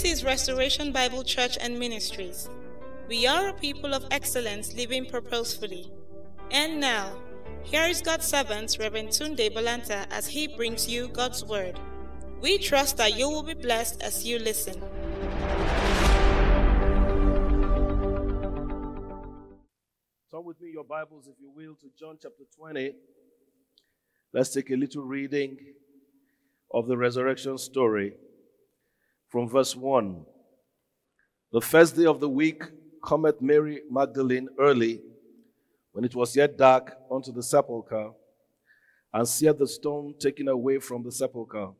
This is Restoration Bible Church and Ministries. We are a people of excellence living purposefully. And now, here is God's servant, Reverend Tunde Bolanta, as he brings you God's Word. We trust that you will be blessed as you listen. Turn with me your Bibles, if you will, to John chapter 20. Let's take a little reading of the resurrection story from verse 1. The first day of the week cometh Mary Magdalene early, when it was yet dark, unto the sepulchre, and seeth the stone taken away from the sepulchre.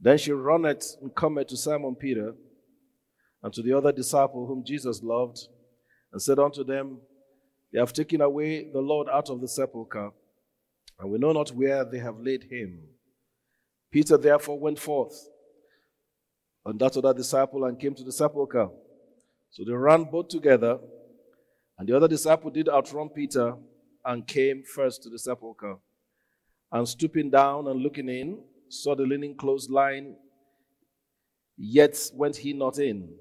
Then she runneth and cometh to Simon Peter and to the other disciple whom Jesus loved, and said unto them, they have taken away the Lord out of the sepulchre, and we know not where they have laid him. Peter therefore went forth, and that other disciple, and came to the sepulchre. So they ran both together, and the other disciple did outrun Peter, and came first to the sepulchre. And stooping down and looking in, saw the linen clothes lying, yet went he not in.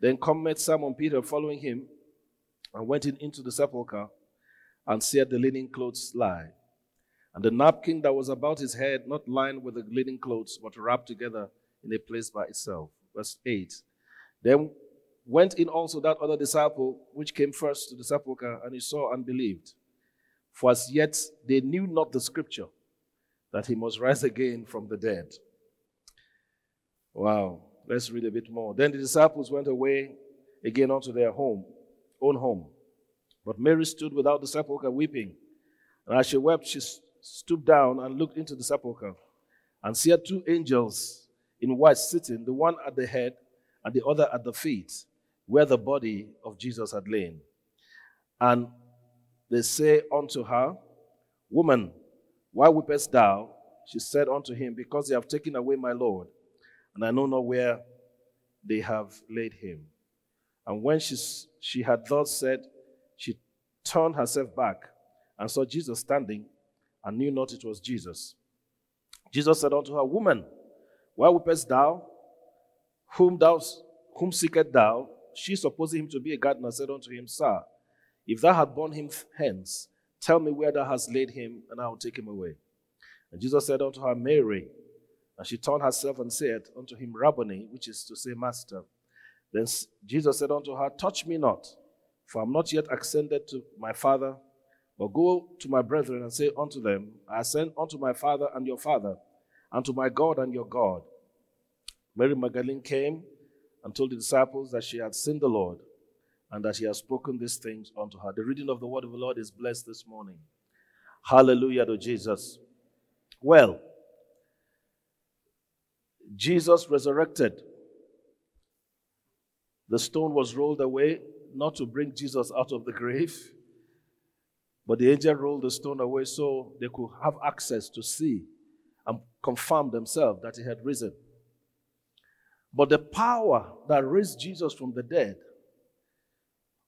Then cometh Simon Peter following him and went in into the sepulchre and saw the linen clothes lie. And the napkin that was about his head, not lined with the linen clothes, but wrapped together in a place by itself. Verse 8. Then went in also that other disciple which came first to the sepulchre, and he saw and believed. For as yet they knew not the scripture that he must rise again from the dead. Wow. Let's read a bit more. Then the disciples went away again unto their home own home. But Mary stood without the sepulchre weeping. And as she wept, she stooped down and looked into the sepulchre and saw two angels in white sitting, the one at the head and the other at the feet, where the body of Jesus had lain. And they say unto her, Woman, why weepest thou? She said unto him, Because they have taken away my Lord, and I know not where they have laid him. And when she, she had thus said, she turned herself back and saw Jesus standing and knew not it was Jesus. Jesus said unto her, Woman, why weepest thou? Whom thou whom seekest thou? She, supposing him to be a gardener, said unto him, Sir, if thou had borne him hence, tell me where thou hast laid him, and I will take him away. And Jesus said unto her, Mary. And she turned herself and said unto him, Rabboni, which is to say, Master. Then Jesus said unto her, Touch me not, for I am not yet ascended to my Father, but go to my brethren and say unto them, I ascend unto my Father and your Father, and to my God and your God. Mary Magdalene came and told the disciples that she had seen the Lord and that he had spoken these things unto her. The reading of the word of the Lord is blessed this morning. Hallelujah to Jesus. Well, Jesus resurrected the stone was rolled away, not to bring Jesus out of the grave, but the angel rolled the stone away so they could have access to see and confirm themselves that he had risen. But the power that raised Jesus from the dead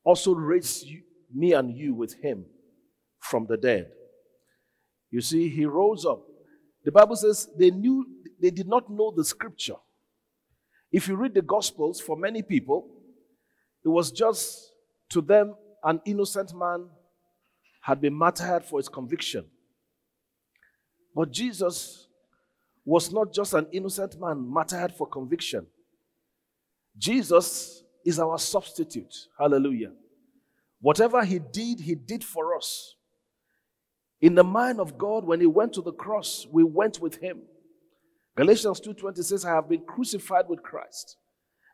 also raised you, me and you with him from the dead. You see, he rose up. The Bible says they knew, they did not know the scripture. If you read the Gospels, for many people, it was just to them an innocent man had been martyred for his conviction. But Jesus was not just an innocent man martyred for conviction. Jesus is our substitute. Hallelujah. Whatever he did, he did for us. In the mind of God, when he went to the cross, we went with him. Galatians 2:20 says, I have been crucified with Christ.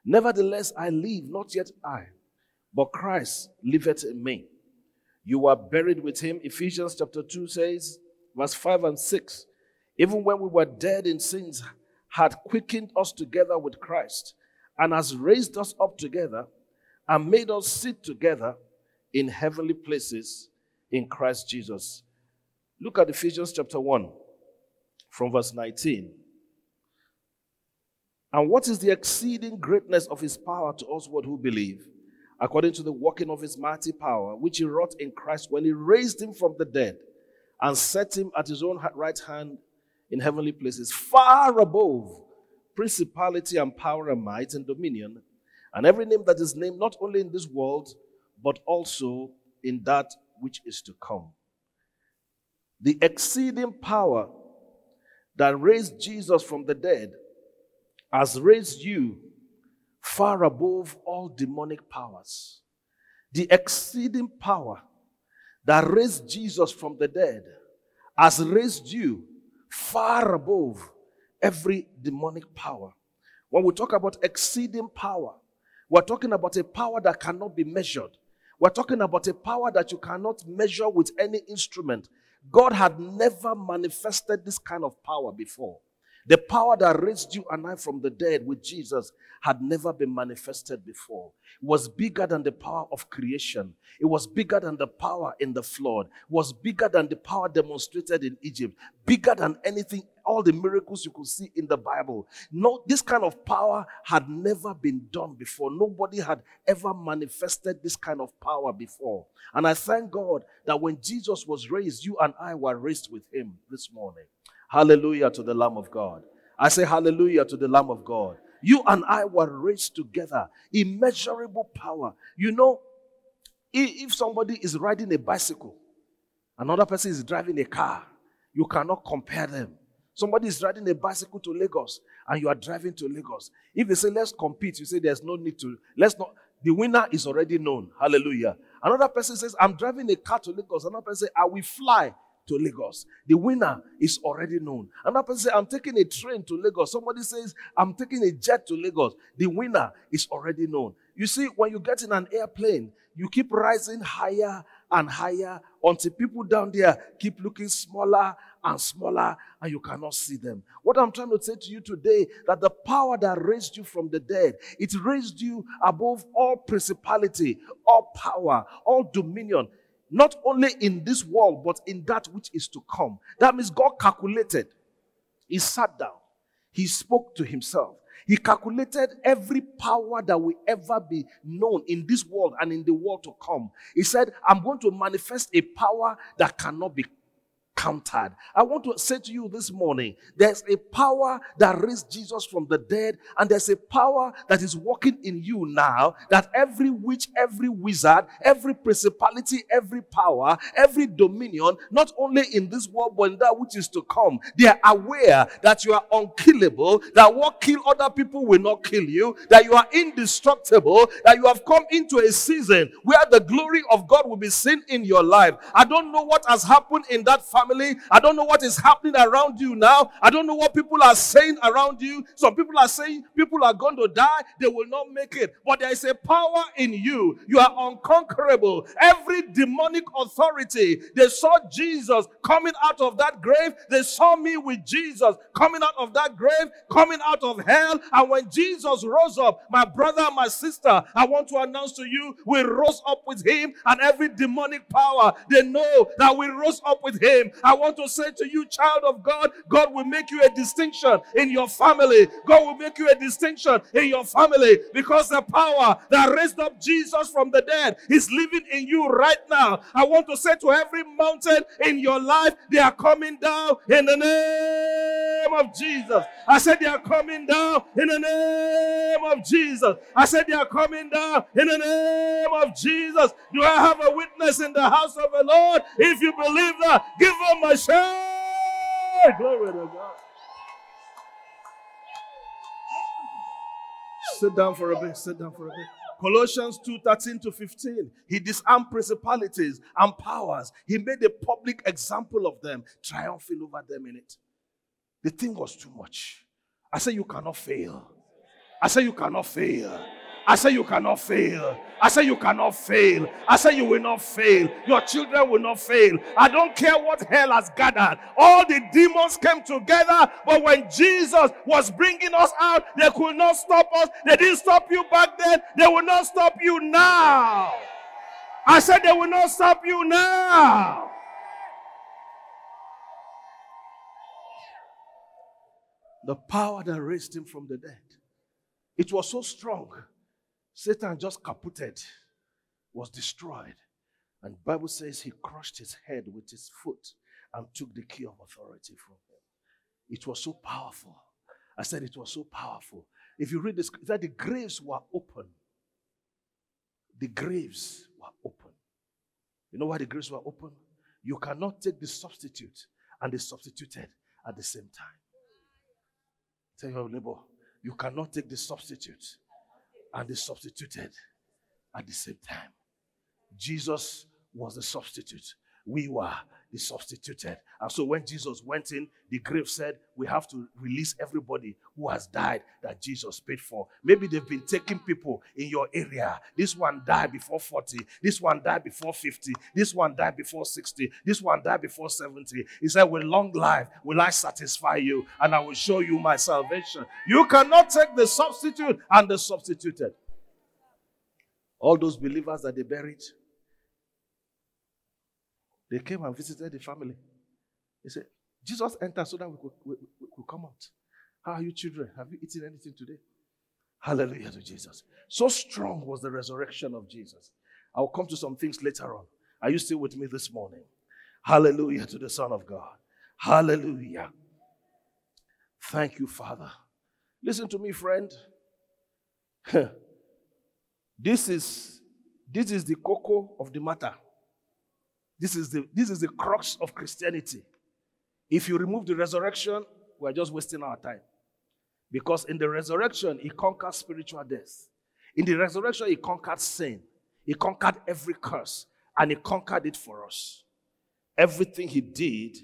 Nevertheless, I live, not yet I, but Christ liveth in me. You are buried with him. Ephesians chapter 2 says, verse 5 and 6. Even when we were dead in sins, had quickened us together with Christ, and has raised us up together, and made us sit together in heavenly places in Christ Jesus. Look at Ephesians chapter 1 from verse 19. And what is the exceeding greatness of his power to us who believe, according to the working of his mighty power, which he wrought in Christ when he raised him from the dead and set him at his own right hand in heavenly places, far above principality and power and might and dominion, and every name that is named not only in this world, but also in that which is to come. The exceeding power that raised Jesus from the dead has raised you far above all demonic powers. The exceeding power that raised Jesus from the dead has raised you far above every demonic power. When we talk about exceeding power, we're talking about a power that cannot be measured. We're talking about a power that you cannot measure with any instrument. God had never manifested this kind of power before. The power that raised you and I from the dead with Jesus had never been manifested before. It was bigger than the power of creation. It was bigger than the power in the flood. It was bigger than the power demonstrated in Egypt. Bigger than anything, all the miracles you could see in the Bible. No, this kind of power had never been done before. Nobody had ever manifested this kind of power before. And I thank God that when Jesus was raised, you and I were raised with him this morning. Hallelujah to the Lamb of God. I say hallelujah to the Lamb of God. You and I were raised together. Immeasurable power. You know, if somebody is riding a bicycle, another person is driving a car, you cannot compare them. Somebody is riding a bicycle to Lagos and you are driving to Lagos. If they say, let's compete, you say, there's no need to. Let's not. The winner is already known. Hallelujah. Another person says, I'm driving a car to Lagos. Another person says, I will fly to Lagos. The winner is already known. Another person says, I'm taking a train to Lagos. Somebody says, I'm taking a jet to Lagos. The winner is already known. You see, when you get in an airplane, you keep rising higher and higher until people down there keep looking smaller and smaller and you cannot see them. What I'm trying to say to you today that the power that raised you from the dead, it raised you above all principality, all power, all dominion not only in this world, but in that which is to come. That means God calculated. He sat down, he spoke to himself. He calculated every power that will ever be known in this world and in the world to come. He said, I'm going to manifest a power that cannot be I want to say to you this morning there's a power that raised Jesus from the dead, and there's a power that is working in you now that every witch, every wizard, every principality, every power, every dominion, not only in this world but in that which is to come, they are aware that you are unkillable, that what kill other people will not kill you, that you are indestructible, that you have come into a season where the glory of God will be seen in your life. I don't know what has happened in that family family. I don't know what is happening around you now. I don't know what people are saying around you. Some people are saying people are going to die, they will not make it. But there is a power in you. You are unconquerable. Every demonic authority, they saw Jesus coming out of that grave. They saw me with Jesus coming out of that grave, coming out of hell. And when Jesus rose up, my brother, my sister, I want to announce to you, we rose up with him and every demonic power, they know that we rose up with him I want to say to you, child of God, God will make you a distinction in your family. God will make you a distinction in your family because the power that raised up Jesus from the dead is living in you right now. I want to say to every mountain in your life, they are coming down in the name of Jesus. I said they are coming down in the name of Jesus. I said they are coming down in the name of Jesus. Do I have a witness in the house of the Lord? If you believe that, give them a shout. Glory to God. Sit down for a bit. Sit down for a bit. Colossians 2 13 to 15. He disarmed principalities and powers. He made a public example of them, triumphing over them in it. The thing was too much. I say, You cannot fail. I say, You cannot fail. I say you cannot fail. I say you cannot fail. I say you will not fail. Your children will not fail. I don't care what hell has gathered. All the demons came together, but when Jesus was bringing us out, they could not stop us. They didn't stop you back then. They will not stop you now. I said they will not stop you now. The power that raised him from the dead. It was so strong Satan just caputed, was destroyed. And Bible says he crushed his head with his foot and took the key of authority from him. It was so powerful. I said it was so powerful. If you read this, that the graves were open. The graves were open. You know why the graves were open? You cannot take the substitute and the substituted at the same time. Tell your neighbor, you cannot take the substitute and the substituted at the same time. Jesus was the substitute. We were the substituted. And so when Jesus went in, the grave said, We have to release everybody who has died that Jesus paid for. Maybe they've been taking people in your area. This one died before 40. This one died before 50. This one died before 60. This one died before 70. He said, With long life will I satisfy you, and I will show you my salvation. You cannot take the substitute and the substituted. All those believers that they buried, they came and visited the family. They said, Jesus entered so that we could, we, we could come out. How are you, children? Have you eaten anything today? Hallelujah to Jesus. So strong was the resurrection of Jesus. I'll come to some things later on. Are you still with me this morning? Hallelujah to the Son of God. Hallelujah. Thank you, Father. Listen to me, friend. this is this is the cocoa of the matter. This is the, this is the crux of Christianity. If you remove the resurrection, we're just wasting our time. Because in the resurrection, he conquered spiritual death. In the resurrection, he conquered sin. He conquered every curse. And he conquered it for us. Everything he did,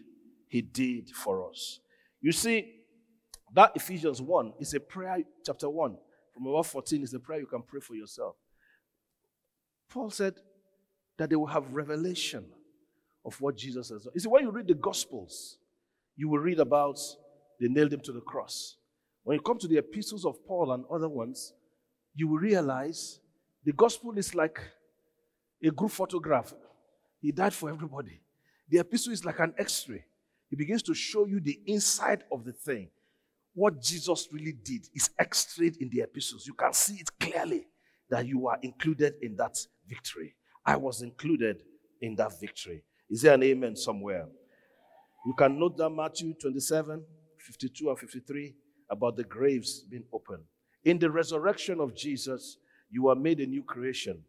he did for us. You see, that Ephesians 1 is a prayer, chapter 1, from about 14 is a prayer you can pray for yourself. Paul said that they will have revelation of what Jesus has done. You see, when you read the Gospels, you will read about they nailed him to the cross. When you come to the epistles of Paul and other ones, you will realize the gospel is like a group photograph. He died for everybody. The epistle is like an x ray. He begins to show you the inside of the thing. What Jesus really did is x rayed in the epistles. You can see it clearly that you are included in that victory. I was included in that victory. Is there an amen somewhere? You can note that Matthew 27, 52 and 53 about the graves being open. In the resurrection of Jesus, you are made a new creation.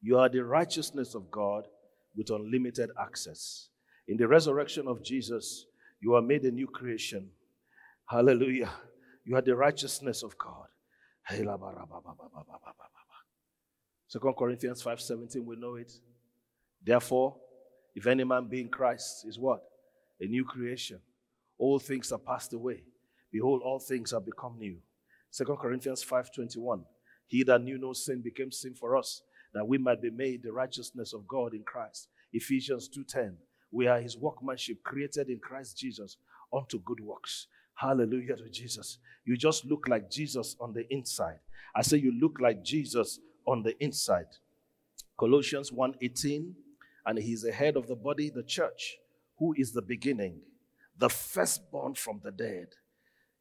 You are the righteousness of God with unlimited access. In the resurrection of Jesus, you are made a new creation. Hallelujah. You are the righteousness of God. Second Corinthians 5:17, we know it. Therefore, if any man be in Christ, is what? A new creation. All things are passed away. Behold, all things have become new. 2 Corinthians 5:21. He that knew no sin became sin for us, that we might be made the righteousness of God in Christ. Ephesians 2:10. We are his workmanship created in Christ Jesus unto good works. Hallelujah to Jesus. You just look like Jesus on the inside. I say you look like Jesus on the inside. Colossians 1:18 and he's the head of the body, the church, who is the beginning, the firstborn from the dead.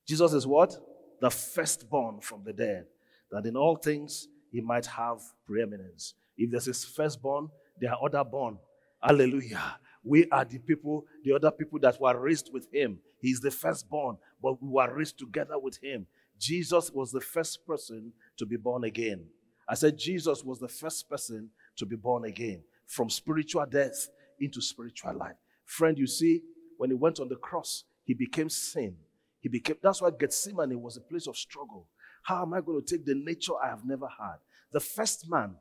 Jesus is what? The firstborn from the dead, that in all things he might have preeminence. If there's his firstborn, there are other born. Hallelujah. We are the people, the other people that were raised with him. He's the firstborn, but we were raised together with him. Jesus was the first person to be born again. I said Jesus was the first person to be born again from spiritual death into spiritual life. Friend, you see, when he went on the cross, he became sin. He became that's why Gethsemane was a place of struggle. How am I going to take the nature I have never had? The first man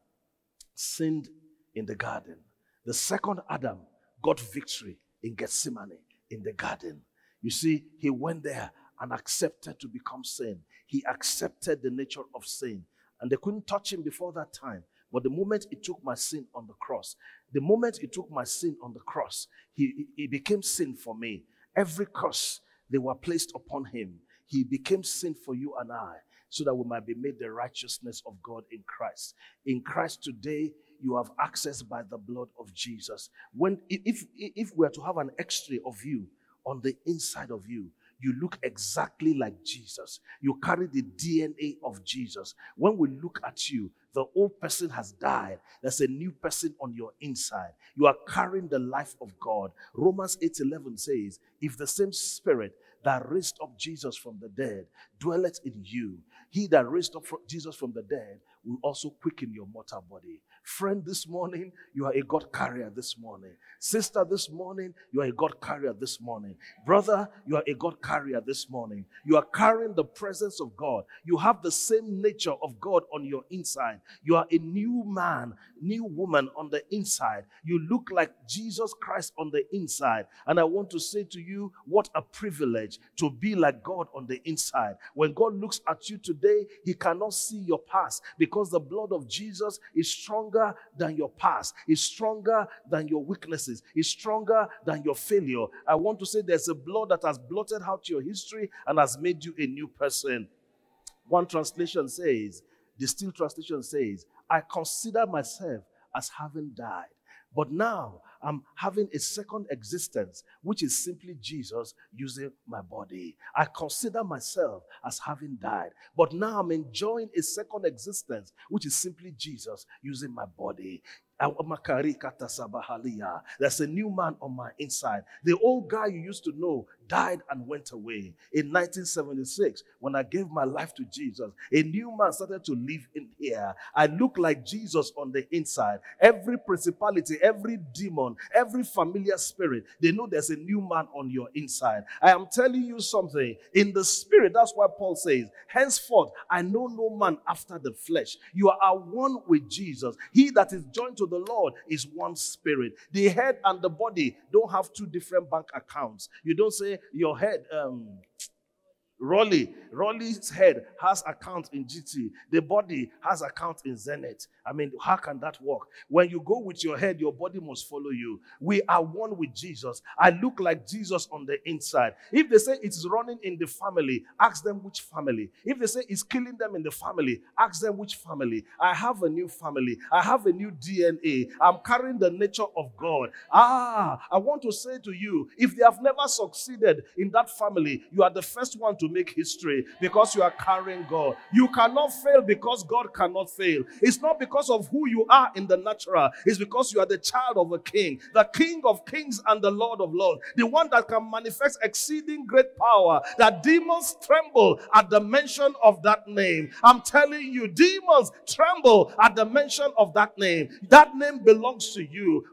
sinned in the garden. The second Adam got victory in Gethsemane in the garden. You see, he went there and accepted to become sin. He accepted the nature of sin. And they couldn't touch him before that time. But the moment he took my sin on the cross, the moment he took my sin on the cross, he, he became sin for me. Every curse they were placed upon him, he became sin for you and I, so that we might be made the righteousness of God in Christ. In Christ today, you have access by the blood of Jesus. When if if we are to have an X-ray of you on the inside of you, you look exactly like Jesus. You carry the DNA of Jesus. When we look at you, the old person has died. There's a new person on your inside. You are carrying the life of God. Romans 8:11 says, "If the same spirit that raised up Jesus from the dead dwelleth in you. He that raised up Jesus from the dead will also quicken your mortal body. Friend, this morning, you are a God carrier this morning. Sister, this morning, you are a God carrier this morning. Brother, you are a God carrier this morning. You are carrying the presence of God. You have the same nature of God on your inside. You are a new man, new woman on the inside. You look like Jesus Christ on the inside. And I want to say to you, what a privilege to be like God on the inside. When God looks at you today, He cannot see your past because the blood of Jesus is stronger than your past, is stronger than your weaknesses, is stronger than your failure. I want to say there's a blood that has blotted out your history and has made you a new person. One translation says, the Still translation says, I consider myself as having died. But now I'm having a second existence, which is simply Jesus using my body. I consider myself as having died. But now I'm enjoying a second existence, which is simply Jesus using my body. There's a new man on my inside. The old guy you used to know died and went away. In 1976, when I gave my life to Jesus, a new man started to live in here. I look like Jesus on the inside. Every principality, every demon, every familiar spirit, they know there's a new man on your inside. I am telling you something. In the spirit, that's why Paul says, Henceforth, I know no man after the flesh. You are one with Jesus. He that is joined to the Lord is one spirit. The head and the body don't have two different bank accounts. You don't say your head, um, Rolly, Rolly's head has account in GT. The body has account in Zenith. I mean, how can that work? When you go with your head, your body must follow you. We are one with Jesus. I look like Jesus on the inside. If they say it's running in the family, ask them which family. If they say it's killing them in the family, ask them which family. I have a new family. I have a new DNA. I'm carrying the nature of God. Ah, I want to say to you, if they have never succeeded in that family, you are the first one to make history because you are carrying God. You cannot fail because God cannot fail. It's not because of who you are in the natural. It's because you are the child of a king, the king of kings and the lord of lords, the one that can manifest exceeding great power, that demons tremble at the mention of that name. I'm telling you, demons tremble at the mention of that name. That name belongs to you.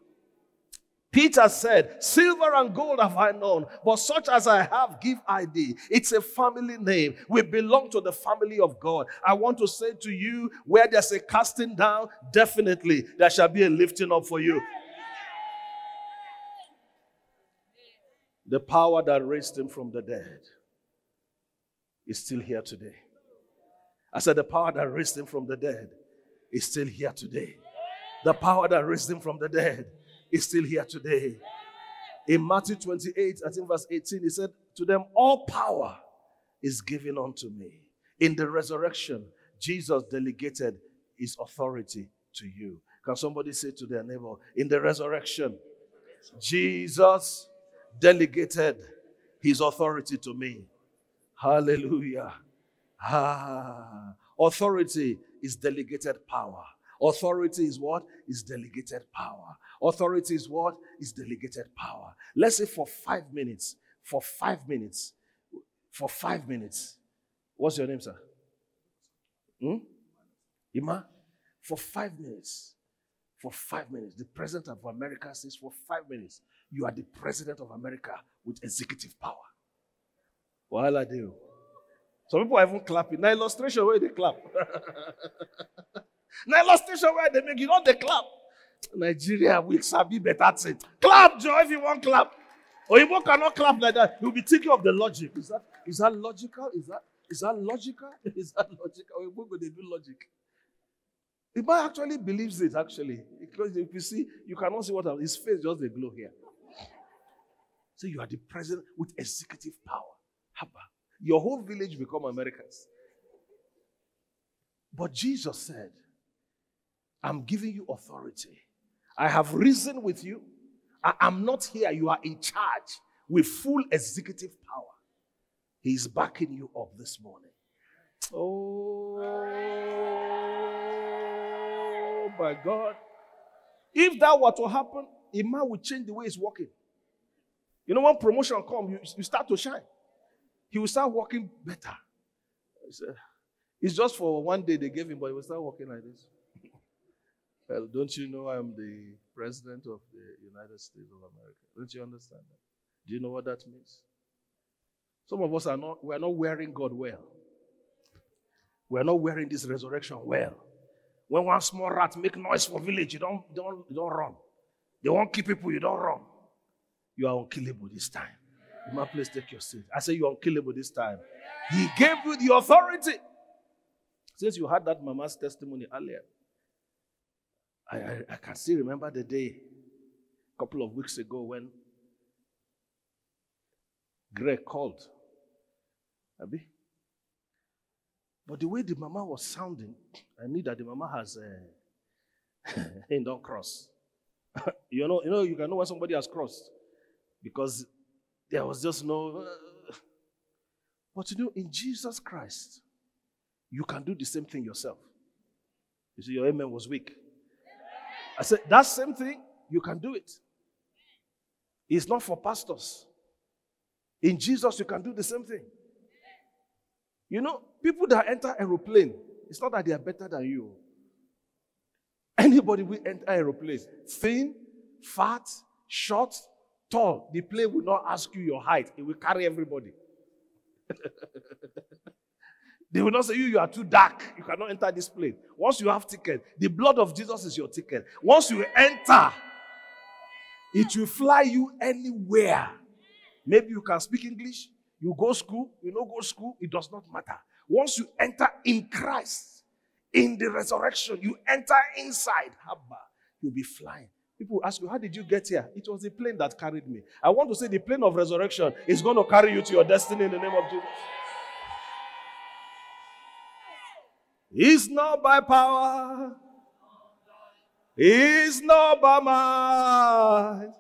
Peter said, Silver and gold have I known, but such as I have, give I thee. It's a family name. We belong to the family of God. I want to say to you, where there's a casting down, definitely there shall be a lifting up for you. The power that raised him from the dead is still here today. I said, the power that raised him from the dead is still here today. The power that raised him from the dead is still here today. In Matthew 28, I think verse 18, he said, To them, all power is given unto me. In the resurrection, Jesus delegated his authority to you. Can somebody say to their neighbor, In the resurrection, Jesus delegated his authority to me. Hallelujah. Ah, authority is delegated power. Authority is what? Is delegated power. Authority is what? Is delegated power. Let's say for five minutes, for five minutes, for five minutes. What's your name, sir? Hmm? Ima? For five minutes. For five minutes. The president of America says, for five minutes, you are the president of America with executive power. While I do. Some people are even clapping. Now, illustration where they clap. now, illustration where they make you not the clap. Nigeria will sabi better thing. Clap, Joe, if you want clap. You cannot clap like that. You'll be thinking of the logic. Is that is that logical? Is that is that logical? Is that logical? Or you they do logic. The man actually believes it, actually. Because if you see, you cannot see what his face just the glow here. So you are the president with executive power. Haba. Your whole village become Americans. But Jesus said, I'm giving you authority I have reasoned with you. I am not here. You are in charge with full executive power. He's backing you up this morning. Oh my God. If that were to happen, a man would change the way he's walking. You know, when promotion comes, you, you start to shine. he will start walking better. It's just for one day they gave him, but he will start walking like this. Well, don't you know I'm the president of the United States of America? Don't you understand that? Do you know what that means? Some of us are not, we are not wearing God well. We are not wearing this resurrection well. When one small rat make noise for village, you don't, don't, you don't run. They won't keep people, you don't run. You are unkillable this time. You please take your seat. I say you're unkillable this time. He gave you the authority. Since you had that mama's testimony earlier, I, I, I can still remember the day a couple of weeks ago when Greg called. Abi? But the way the mama was sounding, I knew that the mama has a uh, don't cross. you know, you know, you can know when somebody has crossed because there was just no. Uh, but you know, in Jesus Christ, you can do the same thing yourself. You see, your amen was weak. I said, that same thing, you can do it. It's not for pastors. In Jesus, you can do the same thing. You know, people that enter aeroplane, it's not that they are better than you. Anybody will enter aeroplane, thin, fat, short, tall, the plane will not ask you your height. It will carry everybody. they will not say you, you are too dark. You cannot enter this plane. Once you have ticket, the blood of Jesus is your ticket. Once you enter, it will fly you anywhere. Maybe you can speak English, you go school, you know go school, it does not matter. Once you enter in Christ, in the resurrection, you enter inside, Habba, you'll be flying. People ask you, How did you get here? It was the plane that carried me. I want to say the plane of resurrection is going to carry you to your destiny in the name of Jesus. It's not by power, it's not by might.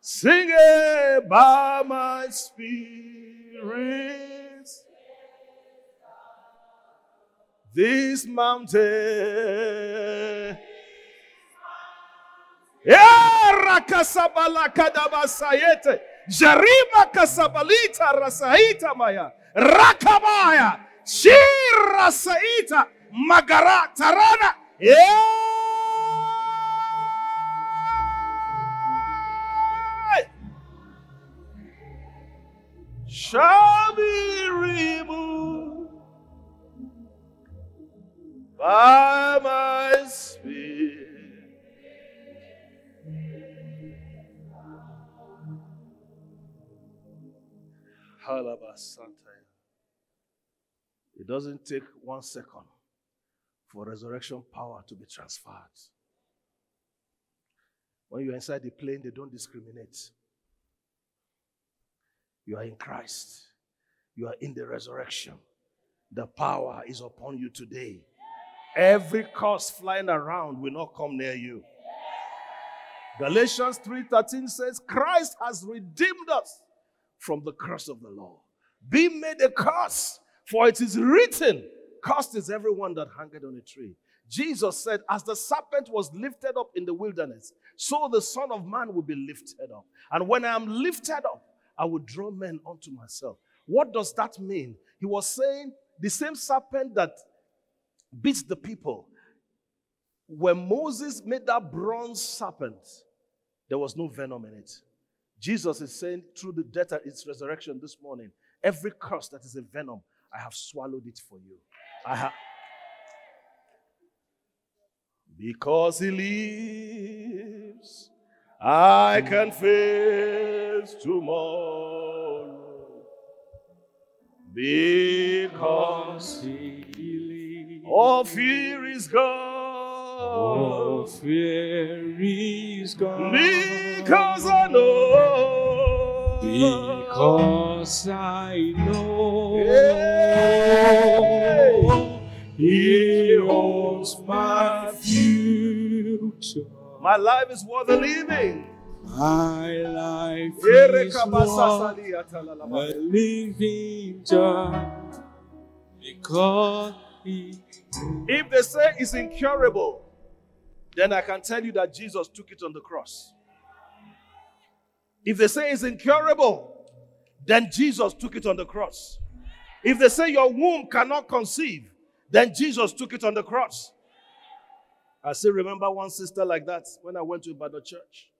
Sing it by my spirit. This mountain Rakasabala kadabasayete. Jarima kasabalita rasaita maya. Rakamaya. Shira saita. Magara tarana. Yeah. Shall be removed by my spirit. It doesn't take one second for resurrection power to be transferred. When you're inside the plane, they don't discriminate. You are in Christ, you are in the resurrection. The power is upon you today. Every curse flying around will not come near you. Galatians 3:13 says, Christ has redeemed us from the curse of the law. Be made a curse, for it is written, Cursed is everyone that hangeth on a tree. Jesus said, As the serpent was lifted up in the wilderness, so the Son of Man will be lifted up. And when I am lifted up, I will draw men unto myself. What does that mean? He was saying, the same serpent that beats the people. When Moses made that bronze serpent, there was no venom in it. Jesus is saying through the death and its resurrection this morning, every curse that is a venom, I have swallowed it for you. I have. Because he lives, I can face tomorrow. Because he lives, all fear is gone. All fear is gone. Because I know. Because I know. Yeah. He owns my future. My life is worth living. My life is worth a living just because he If they say it's incurable, then I can tell you that Jesus took it on the cross. If they say it's incurable, then Jesus took it on the cross. If they say your womb cannot conceive, then Jesus took it on the cross. I still remember one sister like that when I went to Ibadan church.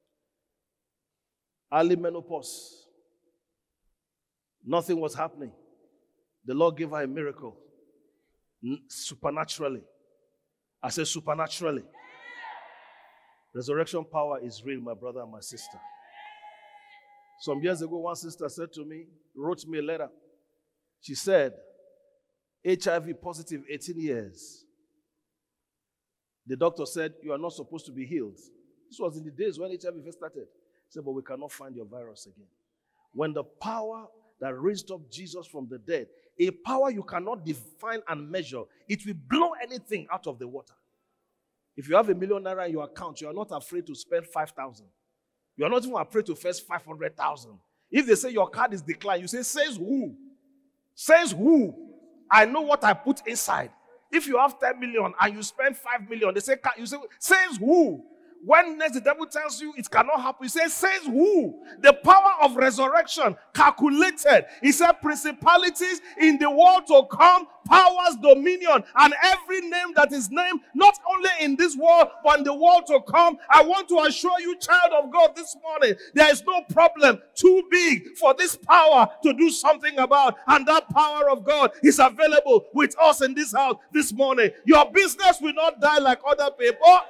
Early menopause. Nothing was happening. The Lord gave her a miracle supernaturally. I said supernaturally. Resurrection power is real, my brother and my sister. Some years ago, one sister said to me, wrote me a letter. She said, HIV positive 18 years. The doctor said, You are not supposed to be healed. This was in the days when HIV first started. He said, But we cannot find your virus again. When the power that raised up Jesus from the dead, a power you cannot define and measure, it will blow anything out of the water. If you have a million naira in your account, you are not afraid to spend 5,000. You are not even afraid to first 500,000. If they say your card is declined, you say, Says who? Says who? I know what I put inside. If you have 10 million and you spend 5 million, they say, you say, says who? When next the devil tells you it cannot happen, he says, says who? The power of resurrection calculated. He said, principalities in the world to come, powers, dominion, and every name that is named, not only in this world, but in the world to come. I want to assure you, child of God, this morning, there is no problem too big for this power to do something about. And that power of God is available with us in this house this morning. Your business will not die like other people.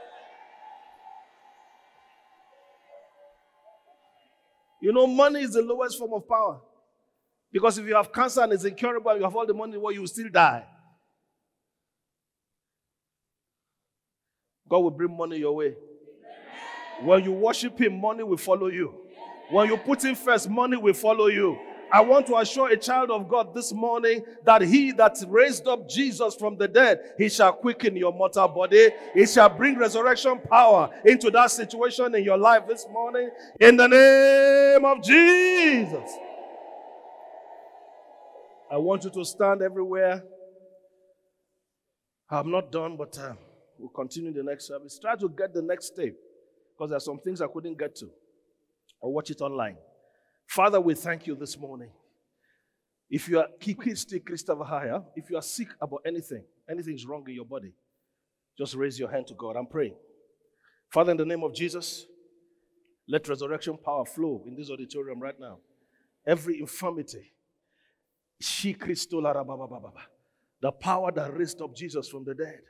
You know, money is the lowest form of power. Because if you have cancer and it's incurable, and you have all the money, well, you will still die. God will bring money your way. When you worship Him, money will follow you. When you put Him first, money will follow you. I want to assure a child of God this morning that he that raised up Jesus from the dead, he shall quicken your mortal body. He shall bring resurrection power into that situation in your life this morning. In the name of Jesus. I want you to stand everywhere. I'm not done, but uh, we'll continue the next service. Try to get the next tape because there are some things I couldn't get to. Or watch it online. Father, we thank you this morning. If you are Christopher higher, if you are sick about anything, anything's wrong in your body, just raise your hand to God. I'm praying. Father, in the name of Jesus, let resurrection power flow in this auditorium right now. Every infirmity, she the power that raised up Jesus from the dead,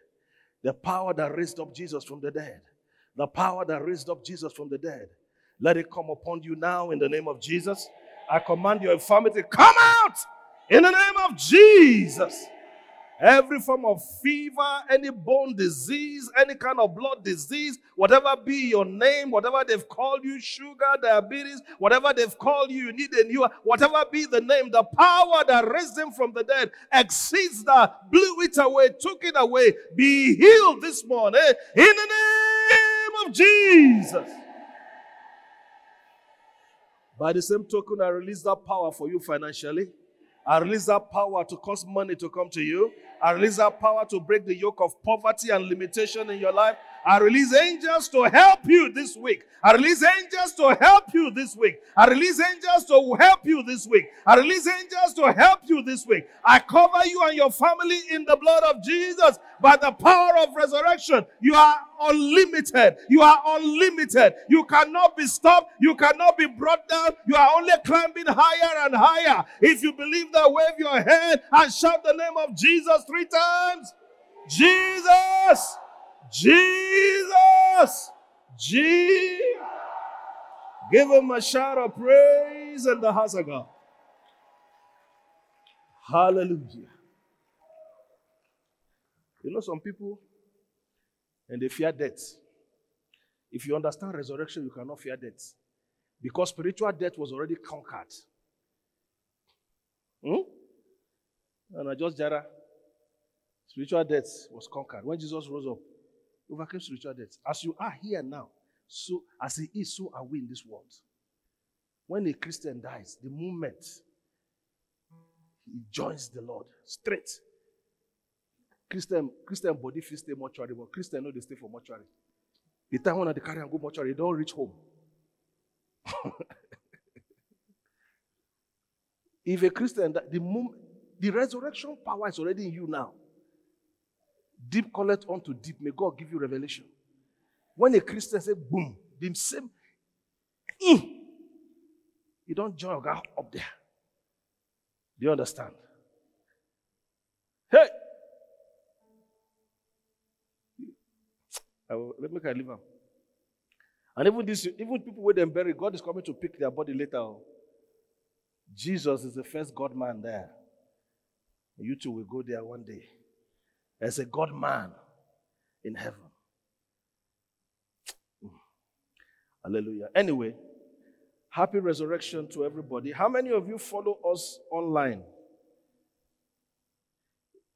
the power that raised up Jesus from the dead, the power that raised up Jesus from the dead let it come upon you now in the name of Jesus. I command your infirmity, come out in the name of Jesus. Every form of fever, any bone disease, any kind of blood disease, whatever be your name, whatever they've called you, sugar, diabetes, whatever they've called you, you need a new, whatever be the name, the power that raised him from the dead exceeds that, blew it away, took it away. Be healed this morning in the name of Jesus. By the same token, I release that power for you financially. I release that power to cause money to come to you. I release that power to break the yoke of poverty and limitation in your life. I release angels to help you this week. I release angels to help you this week. I release angels to help you this week. I release angels to help you this week. I cover you and your family in the blood of Jesus by the power of resurrection. You are unlimited. You are unlimited. You cannot be stopped. You cannot be brought down. You are only climbing higher and higher. If you believe that, wave your hand and shout the name of Jesus three times. Jesus. Jesus! Jesus! Give him a shout of praise in the house of God. Hallelujah. You know, some people, and they fear death. If you understand resurrection, you cannot fear death. Because spiritual death was already conquered. Hmm? And I just jara. Spiritual death was conquered. When Jesus rose up, overcame spiritual death. As you are here now, so as he is, so are we in this world. When a Christian dies, the moment he joins the Lord, straight. Christian, Christian body fit stay mortuary, but Christian know they stay for mortuary. The time when they carry and go mortuary, they don't reach home. If a Christian, the, moment, the resurrection power is already in you now. Deep collect onto deep. May God give you revelation. When a Christian say boom, the same, mm, you don't join God up there. Do you understand? Hey! Will, let me leave them. And even this, even people with them buried, God is coming to pick their body later. Jesus is the first God man there. You two will go there one day. As a God man in heaven. Hmm. Hallelujah. Anyway, happy resurrection to everybody. How many of you follow us online?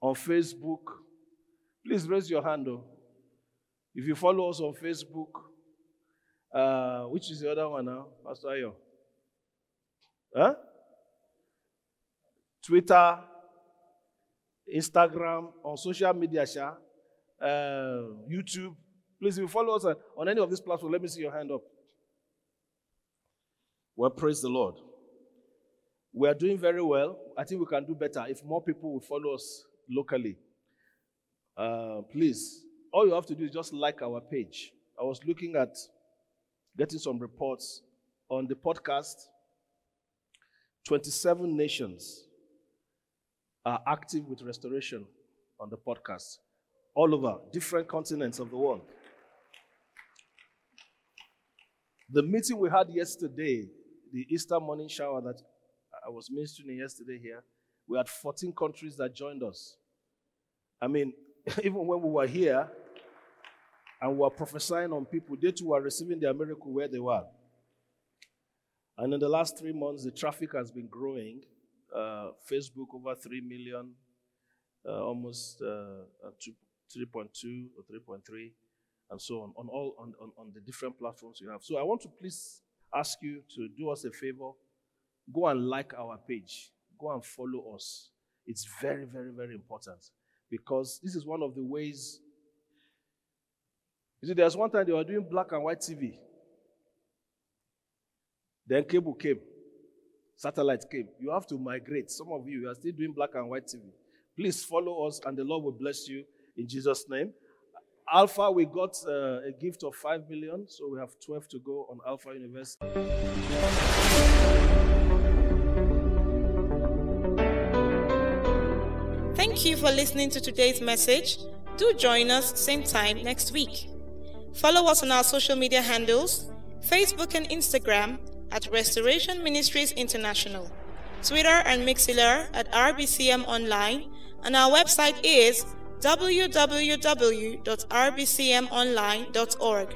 On Facebook? Please raise your hand. Though. If you follow us on Facebook, uh, which is the other one now, Pastor Ayo? Huh? Twitter, Instagram, on social media, Sha, uh, YouTube. Please, if you follow us on any of these platforms, let me see your hand up. Well, praise the Lord. We are doing very well. I think we can do better if more people will follow us locally. Uh, please, all you have to do is just like our page. I was looking at getting some reports on the podcast. 27 nations are active with restoration on the podcast, all over different continents of the world. The meeting we had yesterday, the Easter morning shower that I was ministering yesterday here, we had 14 countries that joined us. I mean, even when we were here, and were prophesying on people, they too were receiving their miracle where they were. And in the last three months, the traffic has been growing. Uh, Facebook over 3 million, uh, almost uh, 3.2 or 3.3, and so on, on all on, on, on the different platforms you have. So I want to please ask you to do us a favor. Go and like our page. Go and follow us. It's very, very, very important because this is one of the ways you see, there's one time they were doing black and white TV. Then cable came, satellite came. You have to migrate. Some of you, you are still doing black and white TV. Please follow us, and the Lord will bless you in Jesus' name. Alpha, we got uh, a gift of 5 million, so we have 12 to go on Alpha University. Thank you for listening to today's message. Do join us same time next week. Follow us on our social media handles Facebook and Instagram at Restoration Ministries International, Twitter and Mixlr at RBCM Online, and our website is www.rbcmonline.org.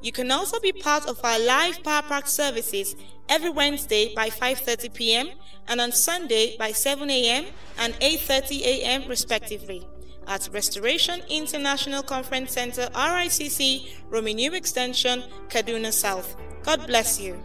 You can also be part of our live Power Pack services every Wednesday by 5:30 p.m. and on Sunday by 7 a.m. and 8:30 a.m. respectively at Restoration International Conference Center, RICC, Romi Extension, Kaduna South. God bless you.